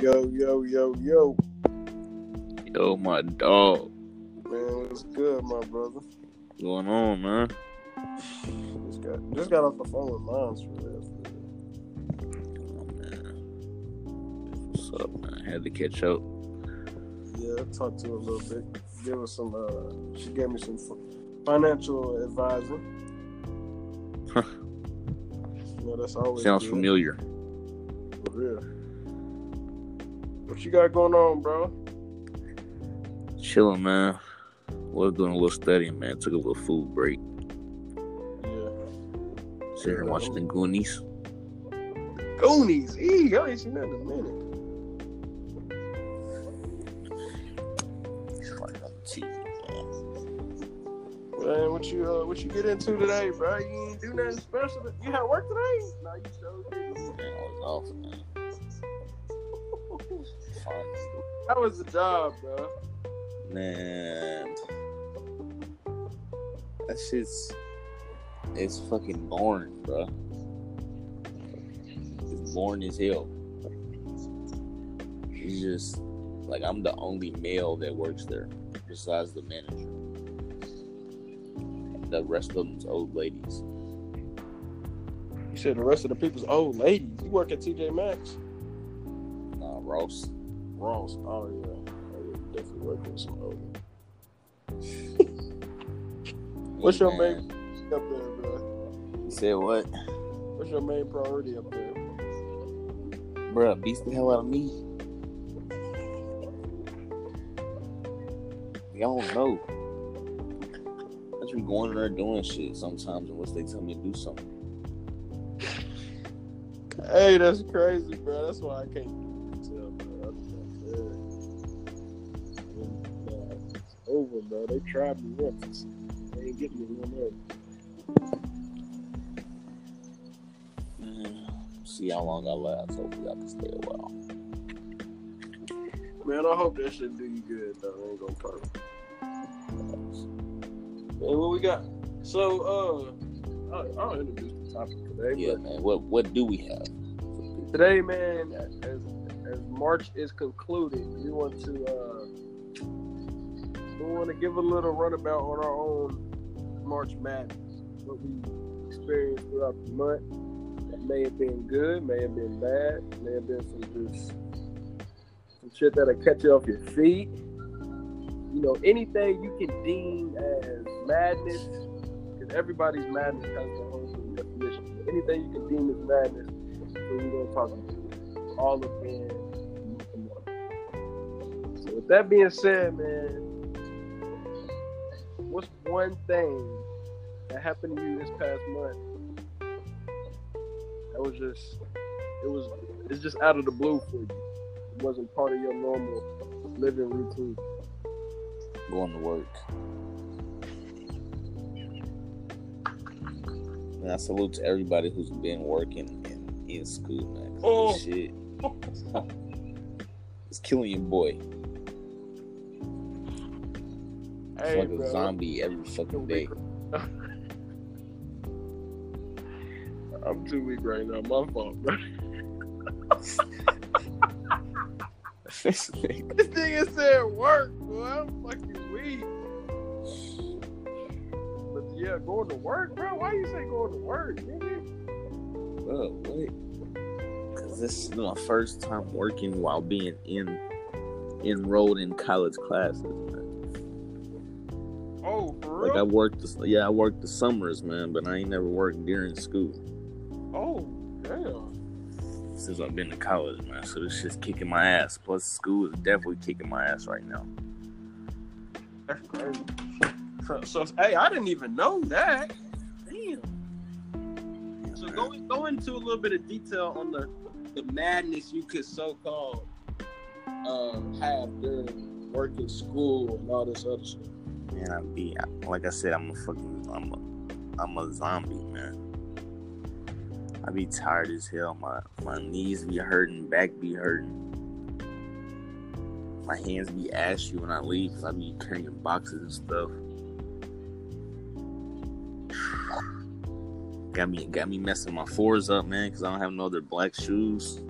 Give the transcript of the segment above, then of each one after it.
Yo, yo, yo, yo. Yo, my dog. Man, what's good, my brother? What's going on, man? Just got just got off the phone with moms for real. Oh, man. What's up, man? Had to catch up. Yeah, I talked to her a little bit. Give her some. Uh, she gave me some financial advising. Huh. You know, that's always Sounds good, familiar. For real. What you got going on, bro? Chilling, man. Was doing a little studying, man. Took a little food break. Yeah. Sitting here watching the Goonies. Goonies. Eee, I ain't seen that in a minute. Man, what you uh, what you get into today, bro? You ain't do nothing special. You had work today? No, you I was off, man. Fun. How was the job, bro? Man. That shit's. It's fucking boring, bro. It's boring as hell. It's just. Like, I'm the only male that works there, besides the manager. The rest of them's old ladies. You said the rest of the people's old ladies. You work at TJ Maxx? Nah, Ross. Ross. Oh yeah. Oh, yeah. You definitely work with some old. What's your main up there, bro? You said what? What's your main priority up there? Bruh, beats the hell out of me. Y'all don't know. I just be going in there doing shit sometimes unless they tell me to do something. Hey, that's crazy, bro. That's why I can't bro. They tried me once. They ain't getting me one more. See how long I last. Hopefully I can stay a while. Man, I hope that shit do you good, though. I ain't gonna talk. Man, what we got? So, uh, I'll, I'll introduce the topic today. Yeah, man. What what do we have? Today, man, as as March is concluded, we want to uh, want to give a little runabout on our own March Madness, what we experienced throughout the month. That may have been good, may have been bad, may have been some just some shit that'll catch you off your feet. You know, anything you can deem as madness, because everybody's madness has their own definition. But anything you can deem as madness, we're gonna talk about all of it. So with that being said, man, what's one thing that happened to you this past month that was just it was it's just out of the blue for you. It wasn't part of your normal living routine. Going to work. And I salute to everybody who's been working in, in school, man. Oh. this shit it's killing your boy. Hey, like a bro. zombie every fucking day. I'm too weak right now. My fault, bro. This nigga said work, boy. I'm fucking weak. But yeah, going to work, bro. Why you say going to work, nigga? Bro, what? Because this is my first time working while being in enrolled in college classes, Like I worked, the, yeah, I worked the summers, man, but I ain't never worked during school oh, damn. since I've been to college, man. So this shit's kicking my ass. Plus, school is definitely kicking my ass right now. That's crazy. So, so, hey, I didn't even know that. Damn. So go go into a little bit of detail on the the madness you could so called um, have during working school and all this other shit. Man, I be like I said, I'm a fucking, I'm a, I'm a zombie, man. I be tired as hell. My my knees be hurting, back be hurting. My hands be ashy when I leave because I be carrying boxes and stuff. Got me got me messing my fours up, man, because I don't have no other black shoes.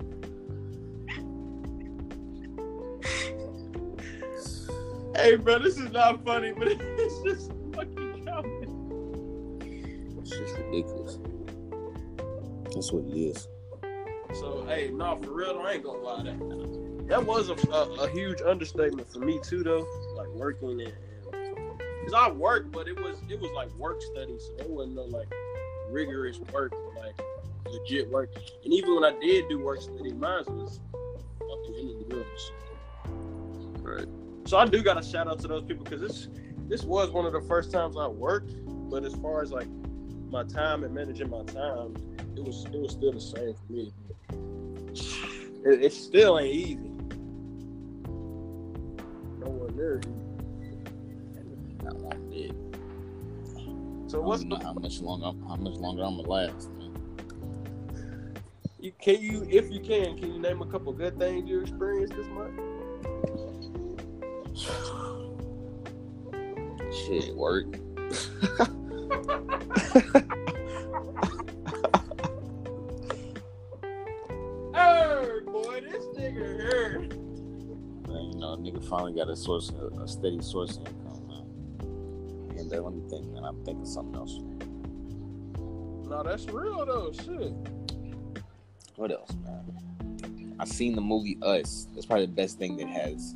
Hey, bro, this is not funny, but it's just fucking comedy. It's just ridiculous. That's what it is. So, hey, no, for real, though, I ain't gonna lie. That, that was a, a, a huge understatement for me, too, though. Like, working and. Because I worked, but it was it was like work study, so it wasn't no like rigorous work, like legit work. And even when I did do work study, mine was fucking in the woods. Right. So I do got to shout out to those people because this this was one of the first times I worked. But as far as like my time and managing my time, it was it was still the same for me. It, it still ain't easy. Nowhere near easy. Not one bit. So I what's don't know the, how much longer how much longer I'm gonna last, man. you, can you if you can can you name a couple good things you experienced this month? Shit, work. Hey boy, this nigga here. Man, you know, nigga finally got a source, a steady source of income, man. And then let me think, man. I'm thinking something else. No, that's real though. Shit. What else, man? I seen the movie Us. That's probably the best thing that has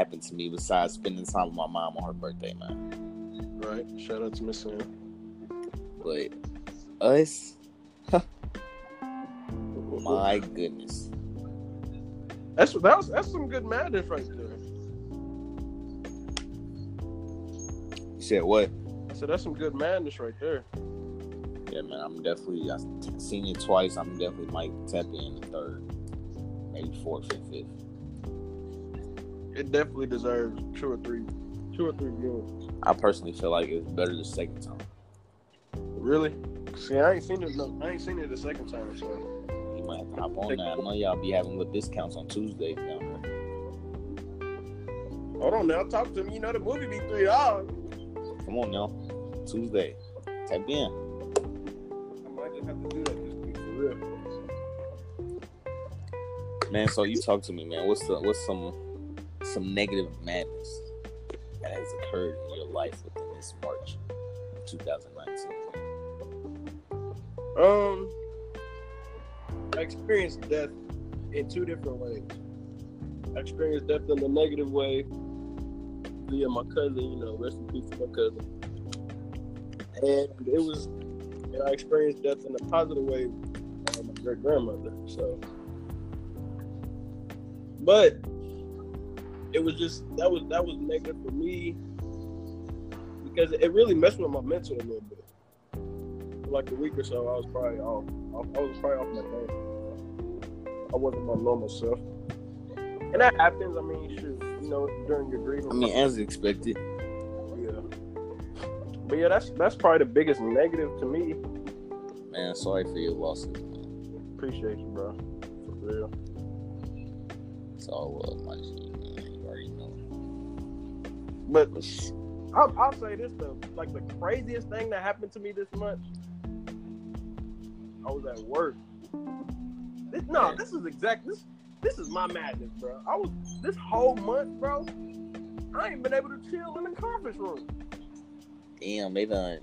happened to me besides spending time with my mom on her birthday, man. Right. Shout out to Miss Sam. But Us, my goodness. That's that was that's some good madness right there. You said what? I said that's some good madness right there. Yeah, man. I'm definitely. I've seen it twice. I'm definitely might tap in the third, maybe fourth and fifth. It definitely deserves two or three, two or three viewings. I personally feel like it's better the second time. Really? See, I ain't seen it. No, I ain't seen it the second time. So You might have to hop on that. I know y'all be having little discounts on Tuesdays down there. hold on now, talk to me. You know the movie be three dollars. Come on now, Tuesday, tap in. I might just have to do that this week for real. Man, so you talk to me, man. What's the what's some some negative madness that has occurred in your life within this March of 2019? Um, I experienced death in two different ways. I experienced death in the negative way via my cousin, you know, rest in peace my cousin. And it was, and I experienced death in a positive way my great grandmother. So, but it was just that was that was negative for me because it really messed with my mental a little bit for like a week or so, I was probably off. I was probably off my game. I wasn't my normal self, and that happens. I mean, shoot, you know, during your grieving. I mean, as expected. yeah. But yeah, that's that's probably the biggest negative to me. Man, sorry for your losses, man. Appreciate you, bro. For real. It's all love, my shit, But I'll, I'll say this though, like the craziest thing that happened to me this month, I was at work. This, no, this is exact. This this is my madness, bro. I was this whole month, bro. I ain't been able to chill in the conference room. Damn, they done.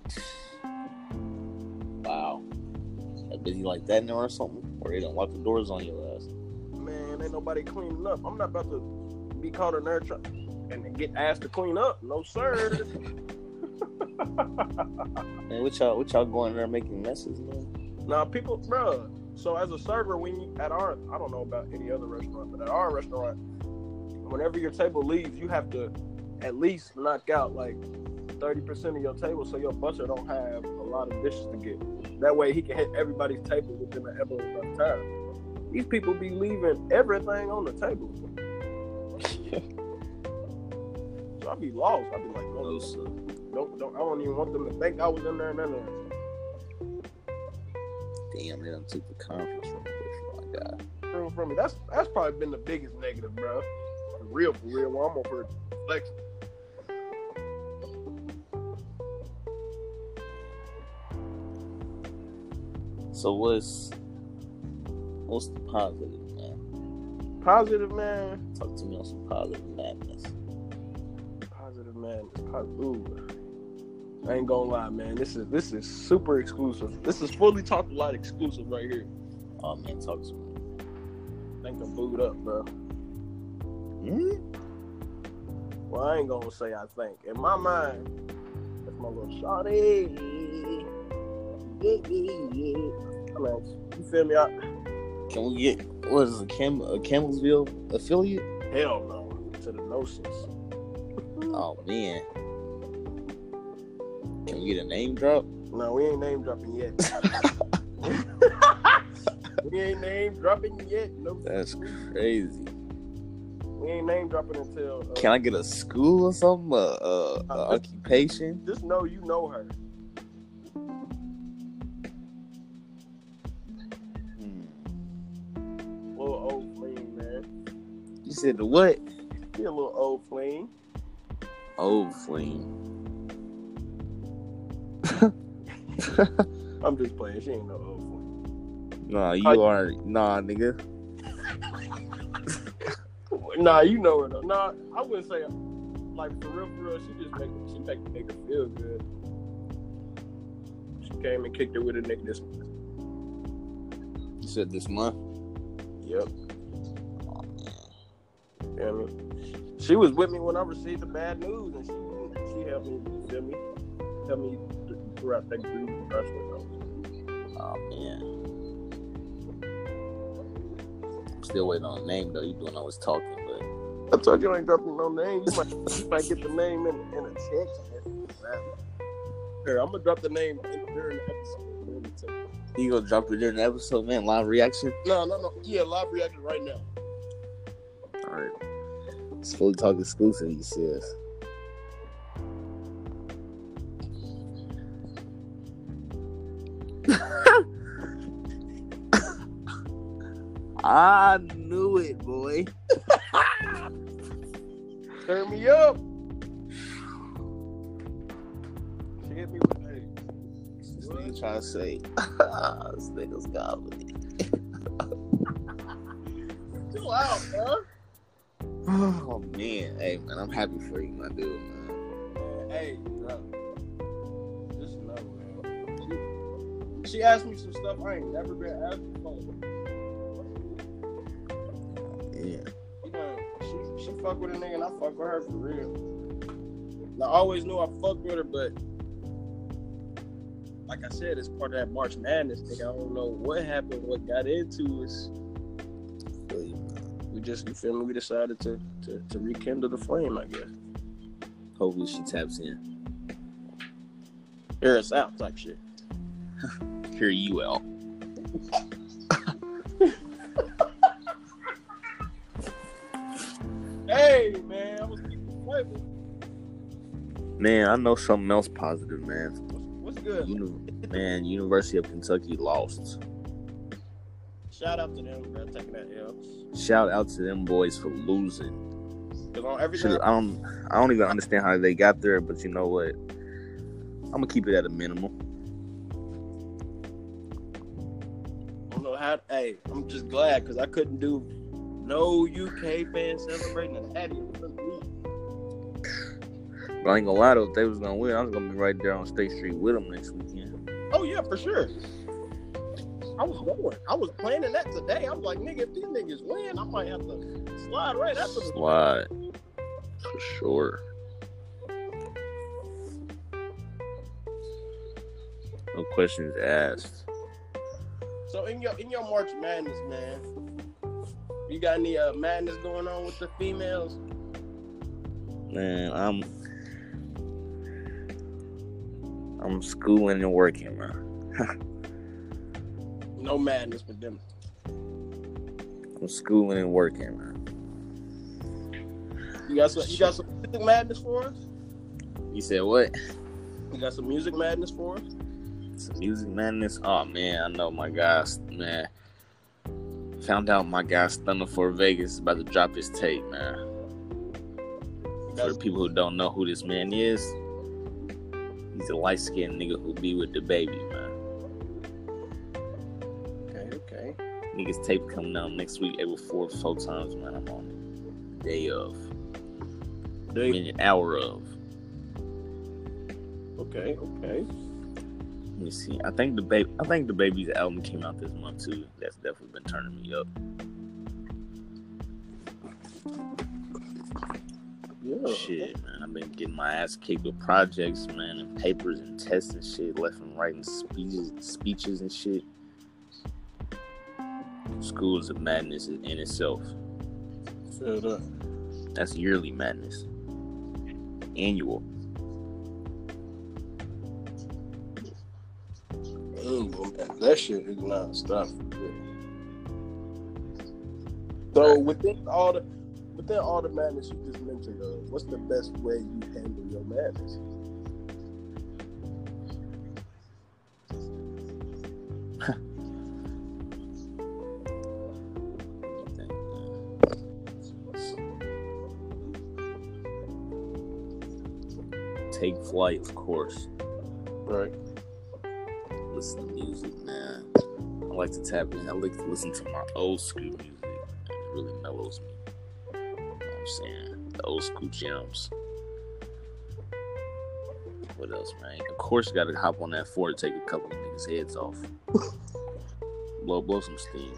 Wow. That busy like that now or something? Or they don't lock the doors on your ass? Man, ain't nobody cleaning up. I'm not about to be caught in there try- and then get asked to clean up. No sir. Man, what y'all, what y'all going there making messes, man? Now, people, bro. So as a server, when you at our, I don't know about any other restaurant, but at our restaurant, whenever your table leaves, you have to at least knock out like thirty percent of your table, so your butcher don't have a lot of dishes to get. That way, he can hit everybody's table within the elbow of time. These people be leaving everything on the table. So I be lost. I'd be like, no, No, sir. don't, don't, I don't even want them to think I was in there. None of that. Damn, they done took the conference room away from my guy. room from me. That's that's probably been the biggest negative, bro. For real, for real. Well, I'm over flex. So what's what's the positive, man? Positive, man. Talk to me on some positive madness. Man. I ain't gonna lie, man. This is this is super exclusive. This is fully talked a lot exclusive right here. Oh man, talk to me. Think I'm booed up, bro. Hmm? Well, I ain't gonna say I think. In my mind, that's my little shawty. Yeah, yeah, yeah. Come on, you feel me? I, Can we get what is it, Cam a Campbellsville affiliate? hell no to the notions. Oh man. Can we get a name drop? No, we ain't name dropping yet. we ain't name dropping yet. No, That's crazy. we ain't name dropping until. Uh, Can I get a school or something? A, a, a occupation? just know you know her. Hmm. Little old fling, man. You said the what? She a little old fling. Old flame. I'm just playing. She ain't no old flame. Nah, you I- are nah, nigga. Nah, you know her though. Nah, I wouldn't say like for real, for real. She just make she make the nigga feel good. She came and kicked it with a nigga this. Month. You said this month. Yep. And she was with me when I received the bad news, and she she helped me. You feel me? Helped me th- throughout that grieving process. Oh man. I'm still waiting on a name though. You doing all this talking, but I told you I ain't dropping no name. You might, you might get the name in, in a text. Here, I'm gonna drop the name in, during the episode. The you gonna drop it during the episode, man? Live reaction. No, no, no. Yeah, live reaction right now. All right. It's fully talk exclusive. He says. I knew it, boy. Turn me up. She hit me with hey. This nigga trying to say, this nigga's got me. Chill out, bro. Oh man, hey man, I'm happy for you, my dude, man. Hey, bro. Just know, man. She, she asked me some stuff I ain't never been asked before. Yeah, You know, she she fuck with a nigga and I fuck with her for real. I always knew I fucked with her, but like I said, it's part of that March Madness thing. I don't know what happened, what got into us. We just, you feel me? We decided to, to, to rekindle the flame, I guess. Hopefully she taps in. Hear us out type shit. Hear you out. Hey, man, I was keeping flavor. Man, I know something else positive, man. What's good? Uni- man, University of Kentucky lost. Shout out to them, bro, taking that L. Shout out to them boys for losing. On everything, Should, I don't, I don't even understand how they got there, but you know what? I'm gonna keep it at a minimum. I don't know how. Hey, I'm just glad because I couldn't do no UK fans celebrating the Hattie. But I ain't gonna lie though, if they was gonna win, I was gonna be right there on State Street with them next weekend. Oh yeah, for sure. I was going. I was planning that today. I'm like, nigga, if these niggas win, I might have to slide right after the Slide for sure. No questions asked. So in your in your March Madness, man, you got any uh, madness going on with the females? Man, I'm I'm schooling and working, man. No madness with them. I'm schooling and working, man. You got some. You got some music madness for us. You said what? You got some music madness for us. Some music madness. Oh man, I know my guys. Man, found out my guy Stunna 4 Vegas is about to drop his tape, man. For the people who don't know who this man is, he's a light skinned nigga who be with DaBaby, man. Niggas tape coming out next week, April fourth, four times, man. I'm on it. Day of. I They, mean, hour of. Okay, okay. Let me see. I think the baby. I think DaBaby's album came out this month too. That's definitely been turning me up. Yeah. Shit, man. I've been getting my ass kicked with projects, man, and papers and tests and shit, left and right, and speeches, speeches and shit. School is a madness in, itself. Feel that. That's yearly madness. Annual. Angle, man. That shit is not stop. So within all the within all the madness you just mentioned, uh, what's the best way you handle your madness? Take flight, of course. Right. Listen to music, man. I like to tap in. I like to listen to my old school music. It really mellows me. You know what I'm saying? The old school gems. What else, man? Of course, you got to hop on that Ford, take a couple of niggas' heads off. blow, blow some steam.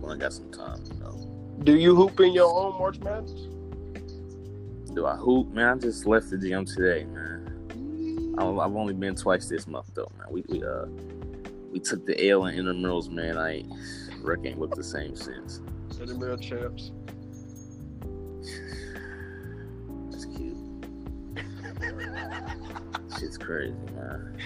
When I got some time, you know. Do you hoop in your own March Madness? Do I hoop, man? I just left the gym today, man. I've only been twice this month, though, man. We we uh we took the L in intramurals, man. I ain't Rick ain't looked the same since. Intramural champs. That's cute. Shit's crazy, man.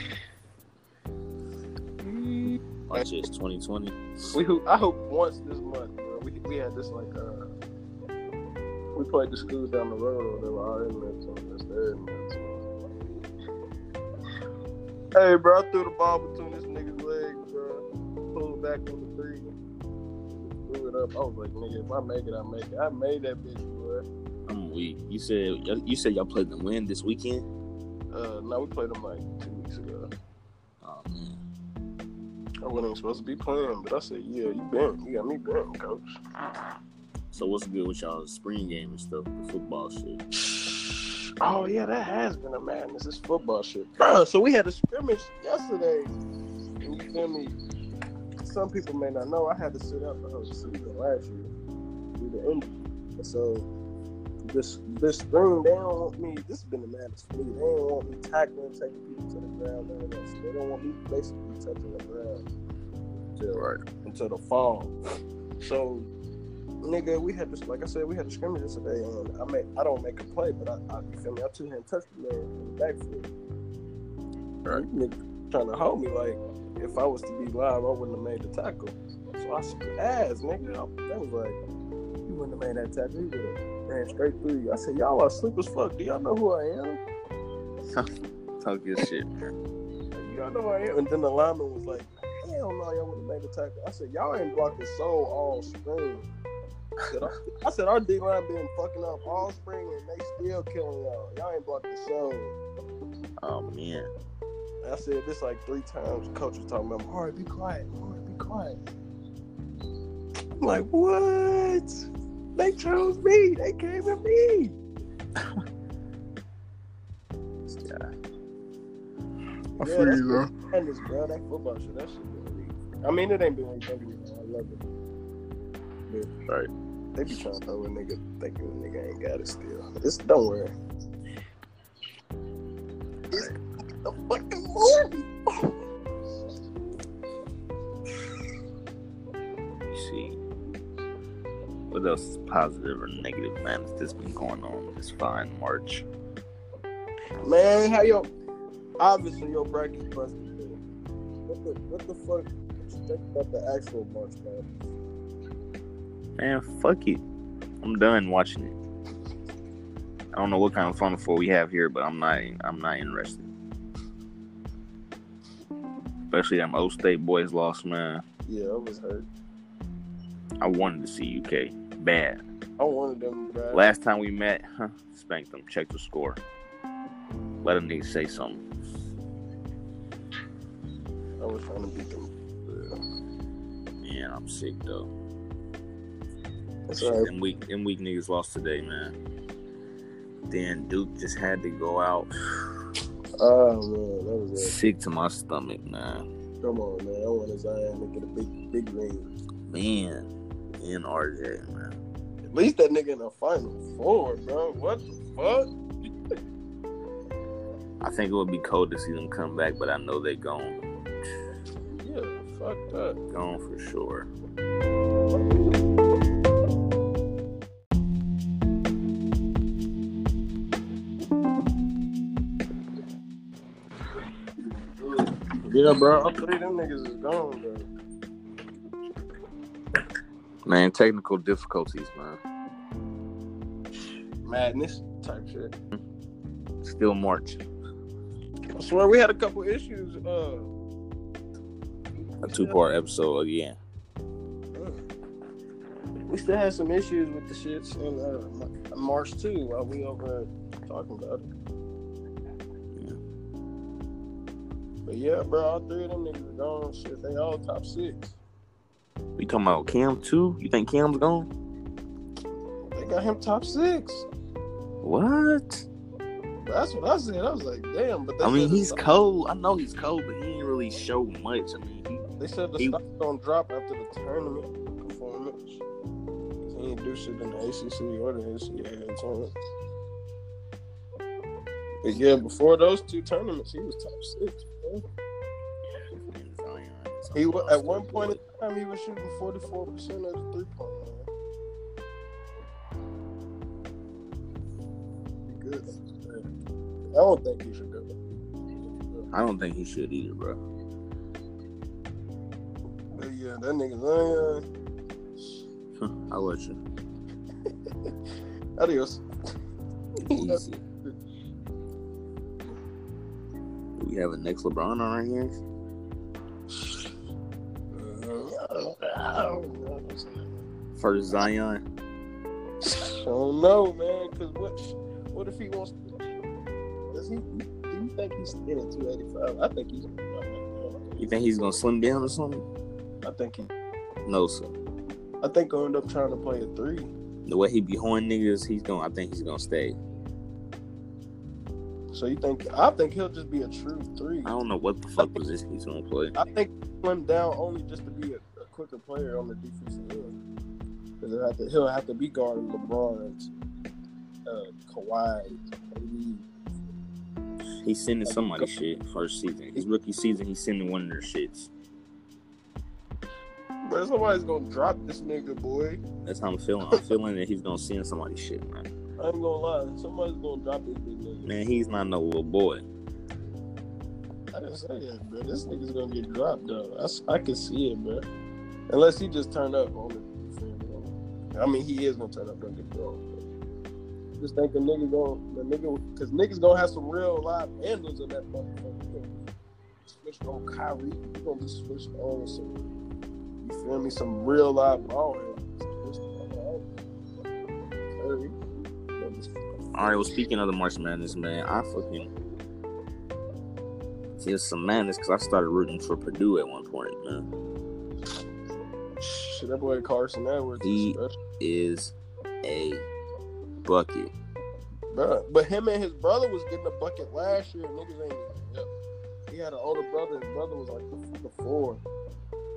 Watch this, 2020. We hoop. I hope once this month, bro. We we had this like uh, we played the schools down the road. They were our inmates on this their inmates. Hey, bro, I threw the ball between this nigga's legs, bro. Pulled back on the three. Threw it up. I was like, nigga, if I make it, I make it. I made that bitch, bro. I'm weak. You said you said y'all played the win this weekend. Uh, no, we played them like two weeks ago. Oh man, I wasn't even supposed to be playing, but I said, yeah, you been, you got me bent, coach. So what's good with y'all spring game and stuff, the football shit? Oh yeah, that has been a madness. This football shit. Bruh, so we had a scrimmage yesterday. And you feel me? Some people may not know I had to sit out the whole season last year due to injury. So this this spring they don't want me. This has been a madness for me. They don't want me tackling, taking people to the ground. None of that. So they don't want me basically touching the ground until Right. until the fall. So, nigga, we had this, like I said, we had a scrimmage yesterday, and I make, I don't make a play, but I, I you feel me? I two hand touched the man in the backfield. Right. Nigga trying to hold me like if I was to be live, I wouldn't have made the tackle. So I said, ass, nigga. I, that was like, you wouldn't have made that tackle. You would have ran straight through you. I said, y'all are sleep as fuck. Do y'all know who I am? Talk your shit, man. You don't know who I am. And then the lineman was like, hell no, y'all wouldn't have made the tackle. I said, y'all ain't blocked a soul all spring. I said, our- I said, our D line been fucking up all spring and they still killing y'all. Y'all ain't blocked a soul. Oh man. I said this like three times. Coach was talking about, all right, be quiet. All right, be quiet. I'm like, what? They chose me. They came at me. Yeah. I yeah, that's bro. Madness, bro. That football shit, that shit been weak. I mean, it ain't been like that. I love it. But Right. They be trying to throw a nigga thinking the nigga ain't got it still. It's, don't worry. It's the fucking movie. You see. What else is positive or negative, man? That's been going on this fine March. Man, how your obviously your bracket busted. What the what the fuck? What you think about the actual March man? Man, fuck it. I'm done watching it. I don't know what kind of fun for we have here, but I'm not. I'm not interested. Especially them O State boys lost, man. Yeah, I was hurt. I wanted to see UK bad. I wanted them grab. Last time we met, huh, spanked them. Check the score. Let a nigga say something. I was trying to beat them. Man, I'm sick though. That's Shit, all right. them weak, them weak niggas lost today, man. Then Duke just had to go out. Oh man, that was it. Sick to my stomach, man. Come on, man. I want Zion to get a big, big ring. Man, and RJ, man. At least that nigga in the final four, bro. What the fuck? I think it would be cold to see them come back, but I know they gone. Yeah, fuck that. Gone for sure. Yeah, bro. All three of them niggas is gone, bro. Man, technical difficulties, man. Madness type shit. Still March. I swear we had a couple issues. Uh, A two part episode again. we still had some issues with the shits in uh, March too while we over talking about it. But yeah, bro, all three of them niggas are gone. Shit, they all top six. We talking about Cam too? You think Cam's gone? They got him top six. What? That's what I said. I was like, damn. But I mean, he's cold. I know he's cold, but he didn't really show much. I mean, he, They said the he- stock gonna drop after the tournament performance. He ain't do shit in the ACC or the NCAA tournament. But yeah, before those two tournaments, he was top six. Man. He was, at one point in time he was shooting forty four percent of the three point line. Good. I don't think he should go. I don't think he should either, bro. But yeah, that nigga Zion. I'll let you. Adios. Easy. We have a next LeBron on our hands? First Zion. I don't know, man. Cause what? What if he wants? To, does he? Do you think he's staying at two eighty five? I think he's. You think he's gonna slim down or something? I think he. No, sir. I think he'll end up trying to play a three. The way he be holding niggas, he's gonna. I think he's gonna stay. So you think? I think he'll just be a true three. I don't know what the fuck position he's gonna play. I think slim down only just to be a, a quicker player on the defensive end. Because he'll have to, he'll have to be guarding LeBron's, uh, Kawhi, KD. He's sending somebody shit first season. His rookie season, he's sending one of their shits. But somebody's gonna drop this nigga, boy. That's how I'm feeling. I'm feeling that he's gonna send somebody shit, man. I'm gonna lie. Somebody's gonna drop this nigga. Man, he's not no little boy. I didn't say that, bro. This nigga's gonna get dropped, though. I can see it, bro. Unless he just turn up on the I mean, he is gonna turn up. Don't get me wrong. Just think a nigga gonna, the nigga, because niggas gonna have some real live handles in that motherfucker. Switched on Kyrie. He gonna be switched on some, you feel me? Some real live ball All right. Well, speaking of the March Madness, man, I fucking here's some madness because I started rooting for Purdue at one point, man. Shit, that boy Carson Edwards. He- is. Is a bucket. Bruh, but him and his brother was getting a bucket last year. Niggas ain't yep. He had an older brother. His brother was like the, the four.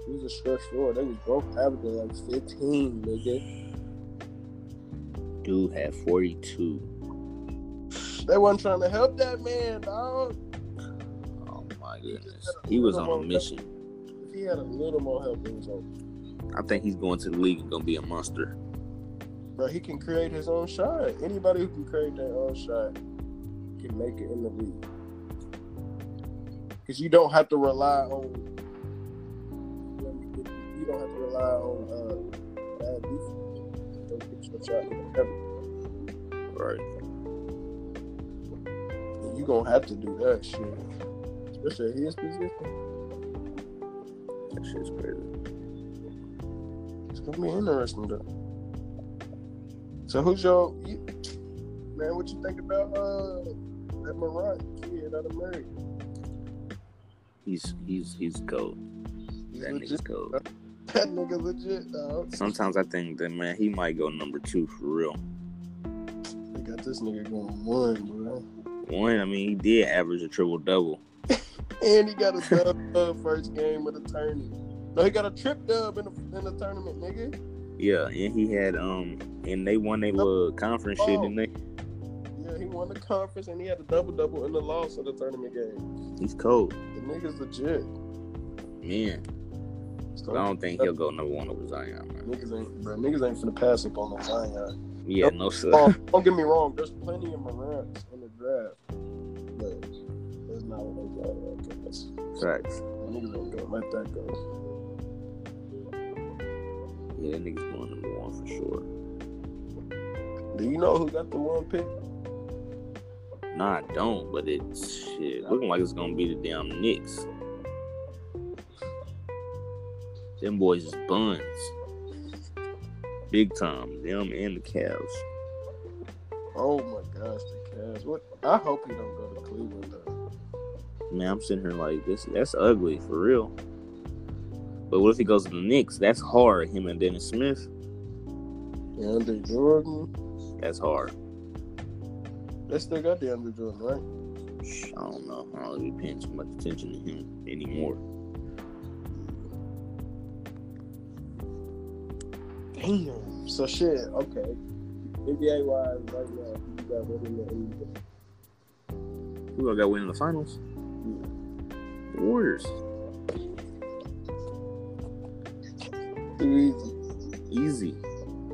He was a stretch four. They was both averaging like 15, nigga. Dude had 42. They wasn't trying to help that man, dog. Oh my goodness. He was on a mission. If he had a little more help, it was over. I think he's going to the league and gonna be a monster. Bro, he can create his own shot. Anybody who can create their own shot can make it in the league. Because you don't have to rely on. You don't have to rely on uh, bad defense. to get your shot. Right. You gonna have to do that shit, especially at his position. That shit's crazy. It's gonna be interesting though. So who's your you, man? What you think about uh that Morant kid out of Murray? He's he's he's cold. He's That nigga's legit. cold. That nigga legit, dog. Sometimes I think that man, he might go number two for real. They got this nigga going one, bro. One, I mean, he did average a triple double. and he got a dub dub first game of the tournament. No, he got a trip dub in the, in the tournament, nigga. Yeah, and he had um, and they won their little conference shit, didn't they? Yeah, he won the conference and he had a double double in the loss of the tournament game. He's cold. The nigga's legit. Man, So, I don't think he'll go number one over Zion, man. Niggas ain't, bro. Niggas ain't finna pass up on no Zion. Yeah, no sir. Oh, don't get me wrong. There's plenty of Morants in but that's not what they got. Okay, that's, Facts. niggas ain't gonna let that go. Yeah, that nigga's going number one for sure. Do you know who got the one pick? Nah, I don't, but it's shit. Looking like it's gonna be the damn Knicks. Them boys is buns. Big time. Them and the Cavs. Oh my gosh, the Cavs. What? I hope he don't go to Cleveland though. Man, I'm sitting here like this. That's ugly for real. But what if he goes to the Knicks? That's hard. Him and Dennis Smith. DeAndre Jordan. That's hard. They still got DeAndre Jordan, right? I don't know. I don't really paying too much attention to him anymore. Damn. So shit. Okay. NBA wise, right now, you got the NBA? Who I got winning the finals? The Warriors. Too easy. Easy.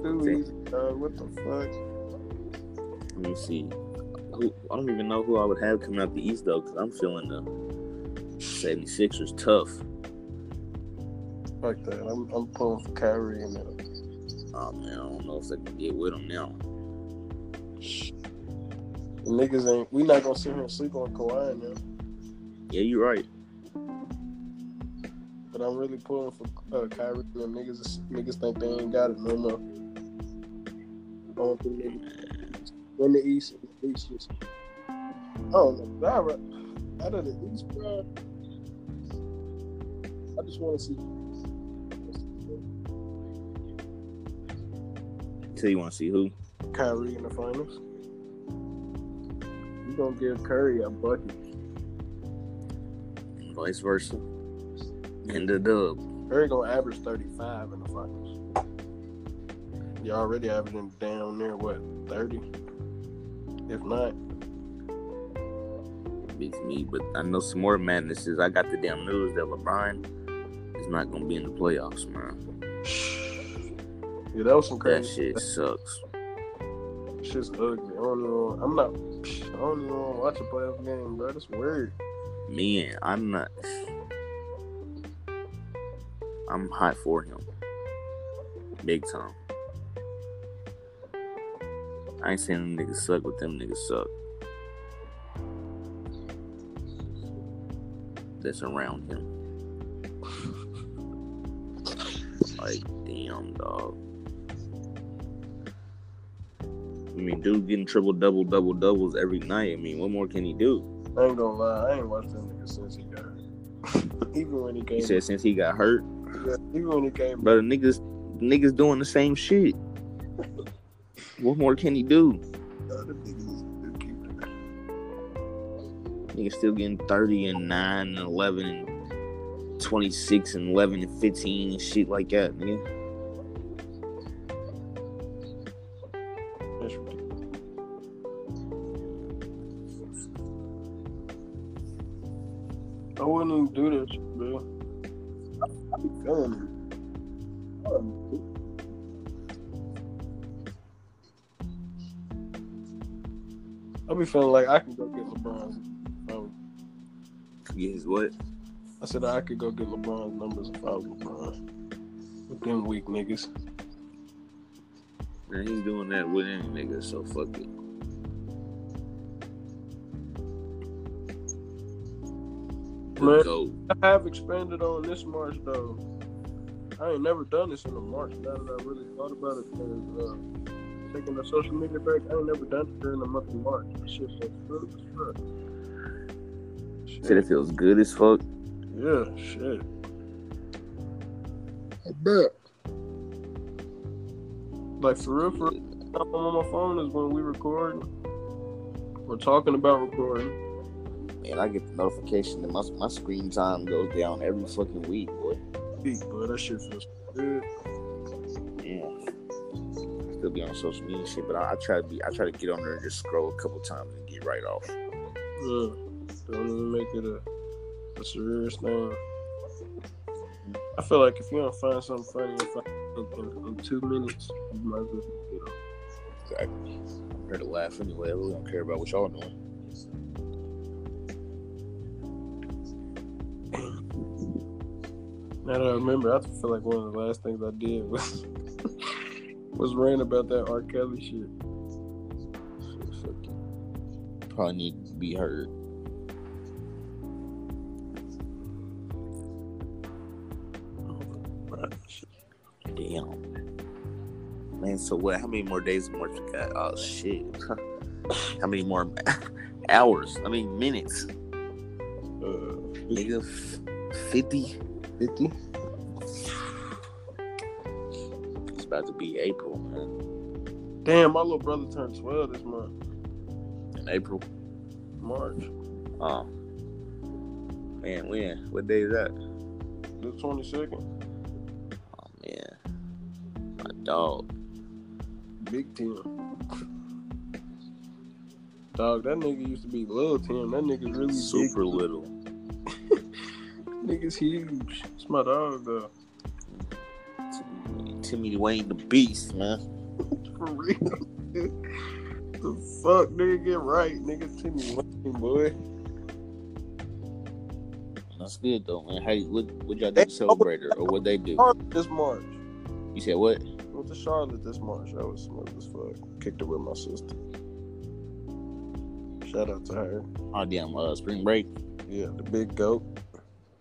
Too easy. Uh, what the fuck? Let me see. Who, I don't even know who I would have coming out the East though, because I'm feeling the 76ers tough. Fuck that. I'm I'm pulling for Kyrie and them. Oh man, I don't know if they can get with them now. Niggas ain't. We not gonna sit here and sleep on Kawhi now. Yeah, you're right. But I'm really pulling for uh, Kyrie and them niggas. Niggas think they ain't got it no more. I don't think they win the East. The East just. I don't know. I Out of the East, bro. I just want to see. So you want to see who? Kyrie in the finals. Gonna give Curry a bucket? Vice versa. And the dub. Curry gonna average 35 in the finals. You already averaging down there what 30? If not, Beats me, but I know some more madnesses. I got the damn news that LeBron is not gonna be in the playoffs, man. yeah, that was some crazy. That shit sucks. Shit's ugly. I don't even. I'm not. I don't even want to watch a playoff game, bro. That's weird. Man, I'm not. I'm hot for him. Big time. I ain't saying them niggas suck, but them niggas suck. That's around him. Like, damn, dog. I mean, dude getting triple double double doubles every night. I mean, what more can he do? I ain't gonna lie. I ain't watched that nigga since he got hurt. even when he came. He said since he got hurt, yeah, even when he came. Brother, niggas, niggas doing the same shit. What more can he do? the niggas keep it. Niggas still getting 30 and 9 and 11 and 26 and 11 and 15 and shit like that, nigga. Wouldn't do this, bro. I, be feeling it. I be feeling like I can go get LeBron's. Um, Get his what? I said I could go get LeBron's numbers if I was LeBron. With them weak niggas. Man, he's doing that with any nigga, so fuck it. The Man. GOAT. I have expanded on this March though. I ain't never done this in a March. Now that I really thought about it, 'cause, uh, taking the social media break, I ain't never done it during the month of March. That shit feels good as fuck. Said it feels good as fuck. Yeah, shit. I bet. Like for real, for real, I'm on my phone is when we record. We're talking about recording. Man, I get the notification that my, my screen time goes down every fucking week, boy. Beat, boy, that shit feels good. Yeah. I Still be on social media and shit, but I, I try to be I try to get on there and just scroll a couple times and get right off. Yeah. Don't even make it a, a serious thing. Mm-hmm. I feel like if you don't find something funny in, in, two minutes, you might as well get off. Exactly. I'm here to laugh anyway. I really don't care about what y'all doing. Now don't remember, I feel like one of the last things I did was was rant about that R. Kelly shit. Shit, fuck you. Probably need to be heard. Damn. Man, so what? How many more days of March we got? Oh shit. How many more hours? I mean minutes. Uh, Nigga, 50? 50? It's about to be April, man. Damn, my little brother turned 12 this month. In April. March. Oh. Man, when? What day is that? The 22nd. Oh man. My dog. Big Tim. Dog, that nigga used to be little Tim. That nigga's really Super big. little. Nigga's huge. It's my dog, though. Timmy Wayne the Beast, man. For real. the fuck, nigga, get right, nigga. Timmy Wayne, boy. That's good though, man. How you what what y'all do to celebrate her or what they do? Charlotte this March. You said what? Went to Charlotte this March. That was smooth as fuck. Kicked it with my sister. Shout out to her. Oh damn, uh spring break. Yeah, the big goat.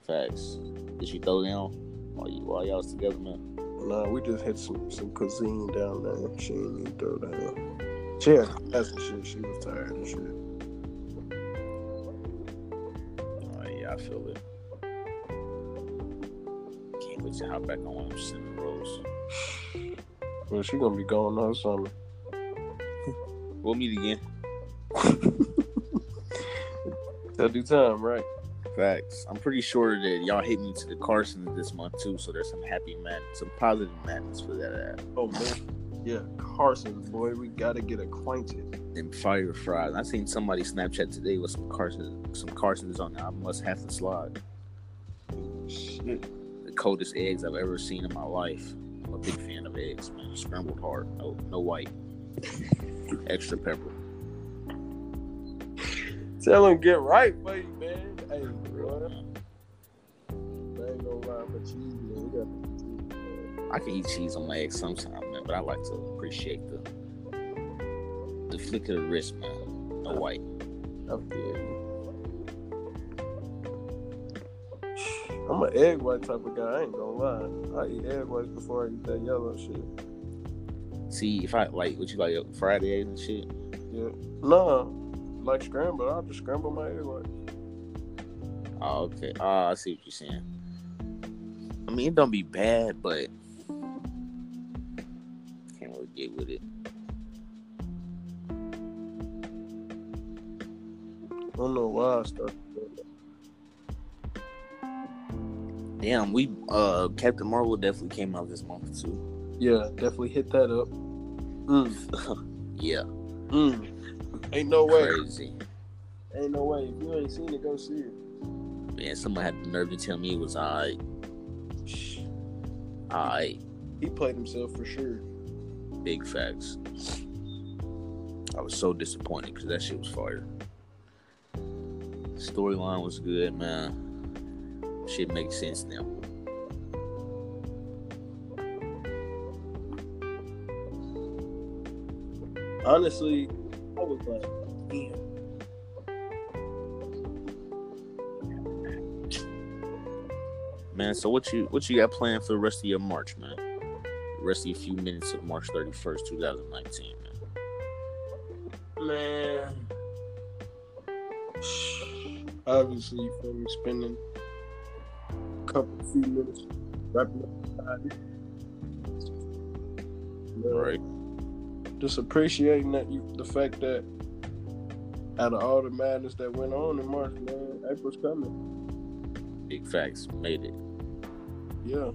Facts. Did she throw down while you while y'all was together, man? Nah, we just hit some some cuisine down there. She ain't even throw down. She had that's the shit. She was tired and shit. Oh yeah, I feel it. Can't wait to hop back on one of them cinnamon rolls. Well, she gonna be going on summer. We'll meet again. That'll do time, right? Facts. I'm pretty sure that y'all hit me to the Carson this month too, so there's some happy mad, some positive madness for that. Uh, Oh man. Yeah, Carson, boy, we gotta get acquainted. And fire fries. I seen somebody Snapchat today with some Carson, some Carsons on there. I must have to slide. Shit. The coldest eggs I've ever seen in my life. I'm a big fan of eggs, man. Scrambled hard, no, no white, extra pepper. Tell him get right for you, man. Hey, boy. I ain't gonna lie, but cheese, man. We got the cheese, man. I can eat cheese on my eggs sometimes, man, but I like to appreciate the the flick of the wrist, man. The white. I feel you. I'm an egg white type of guy. I ain't gonna lie. I eat egg whites before I eat that yellow shit. See, if I like, what you like, fried eggs and shit. Yeah. No, like scrambled. I'll just scramble my egg whites. Oh, okay. Oh, I see what you're saying. I mean, it don't be bad, but can't really get with it. I don't know why I started. Damn, we uh Captain Marvel definitely came out this month too. Yeah, definitely hit that up. Mm, Yeah, mm. Ain't no way. crazy. Ain't no way. If you ain't seen it, go see it. Man, somebody had the nerve to tell me it was alright. Alright, He played himself for sure. big facts. I was so disappointed because that shit was fire. Storyline was good, man. Shit makes sense now. Honestly, was like, damn. Man, so what you what you got planned for the rest of your March, man? The rest of your few minutes of March thirty first, two thousand nineteen, man. Man. Obviously, you feel me spending a couple few minutes wrapping up the body. You Right. Just appreciating that you the fact that out of all the madness that went on in March, man, April's coming. Big facts. Made it. Yeah.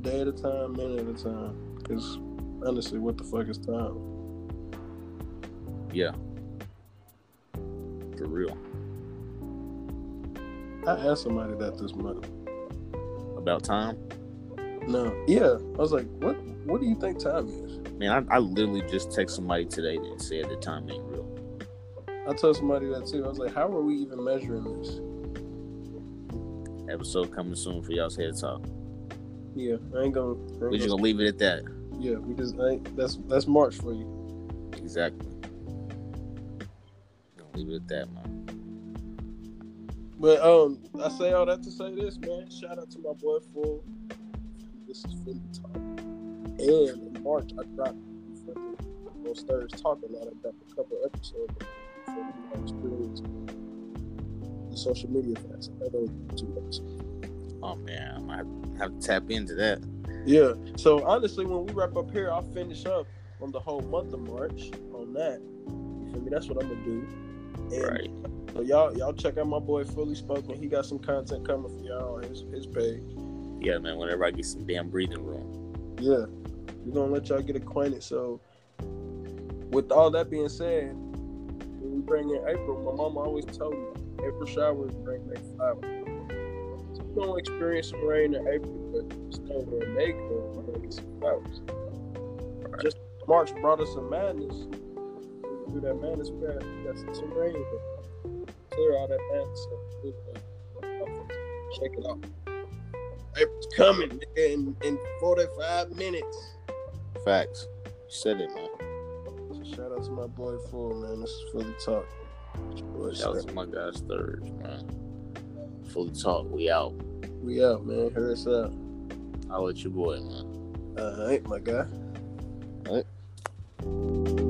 Day at a time, minute at a time. Because honestly, what the fuck is time? Yeah. For real. I asked somebody that this month. About time? No. Yeah. I was like, what what do you think time is? Man, I, I literally just text somebody today that said the time ain't real. I told somebody that too. I was like, how are we even measuring this? Episode coming soon for y'all's head talk. Yeah, I ain't gonna. I ain't We're just gonna leave it at that. yeah, we just ain't, that's that's March for you. Exactly. Gonna leave it at that, man. But um, I say all that to say this, man. Shout out to my boy Full. This is Philly Talk. And in March, I dropped on Stirs Talking. Now I dropped a couple episodes. Experience, the social media facts. I know two episodes. Oh man, I might have to tap into that. Yeah. So honestly, when we wrap up here, I'll finish up on the whole month of March on that. You feel me? That's what I'm gonna do. And Right. So y'all, y'all check out my boy Fully Spoken. He got some content coming for y'all on his his page. Yeah, man. Whenever I get some damn breathing room. Yeah, we're gonna let y'all get acquainted. So, with all that being said, when we bring in April, my mama always told me April showers bring May flowers. So we're gonna experience some rain in April, but still when May we're gonna get some flowers. Just March brought us some madness. We do that madness, we got, we got some, rain, but clear all that madness. So we shake it off. April's coming in, in 45 minutes. Facts. You said it, man. So shout out to my boy Full, man. This is Fully Talk. Boy Shout out to my guys third, man. Fully talk. We out. We out, man. Hear us out. I'll let your boy, man. All right, my guy. All right.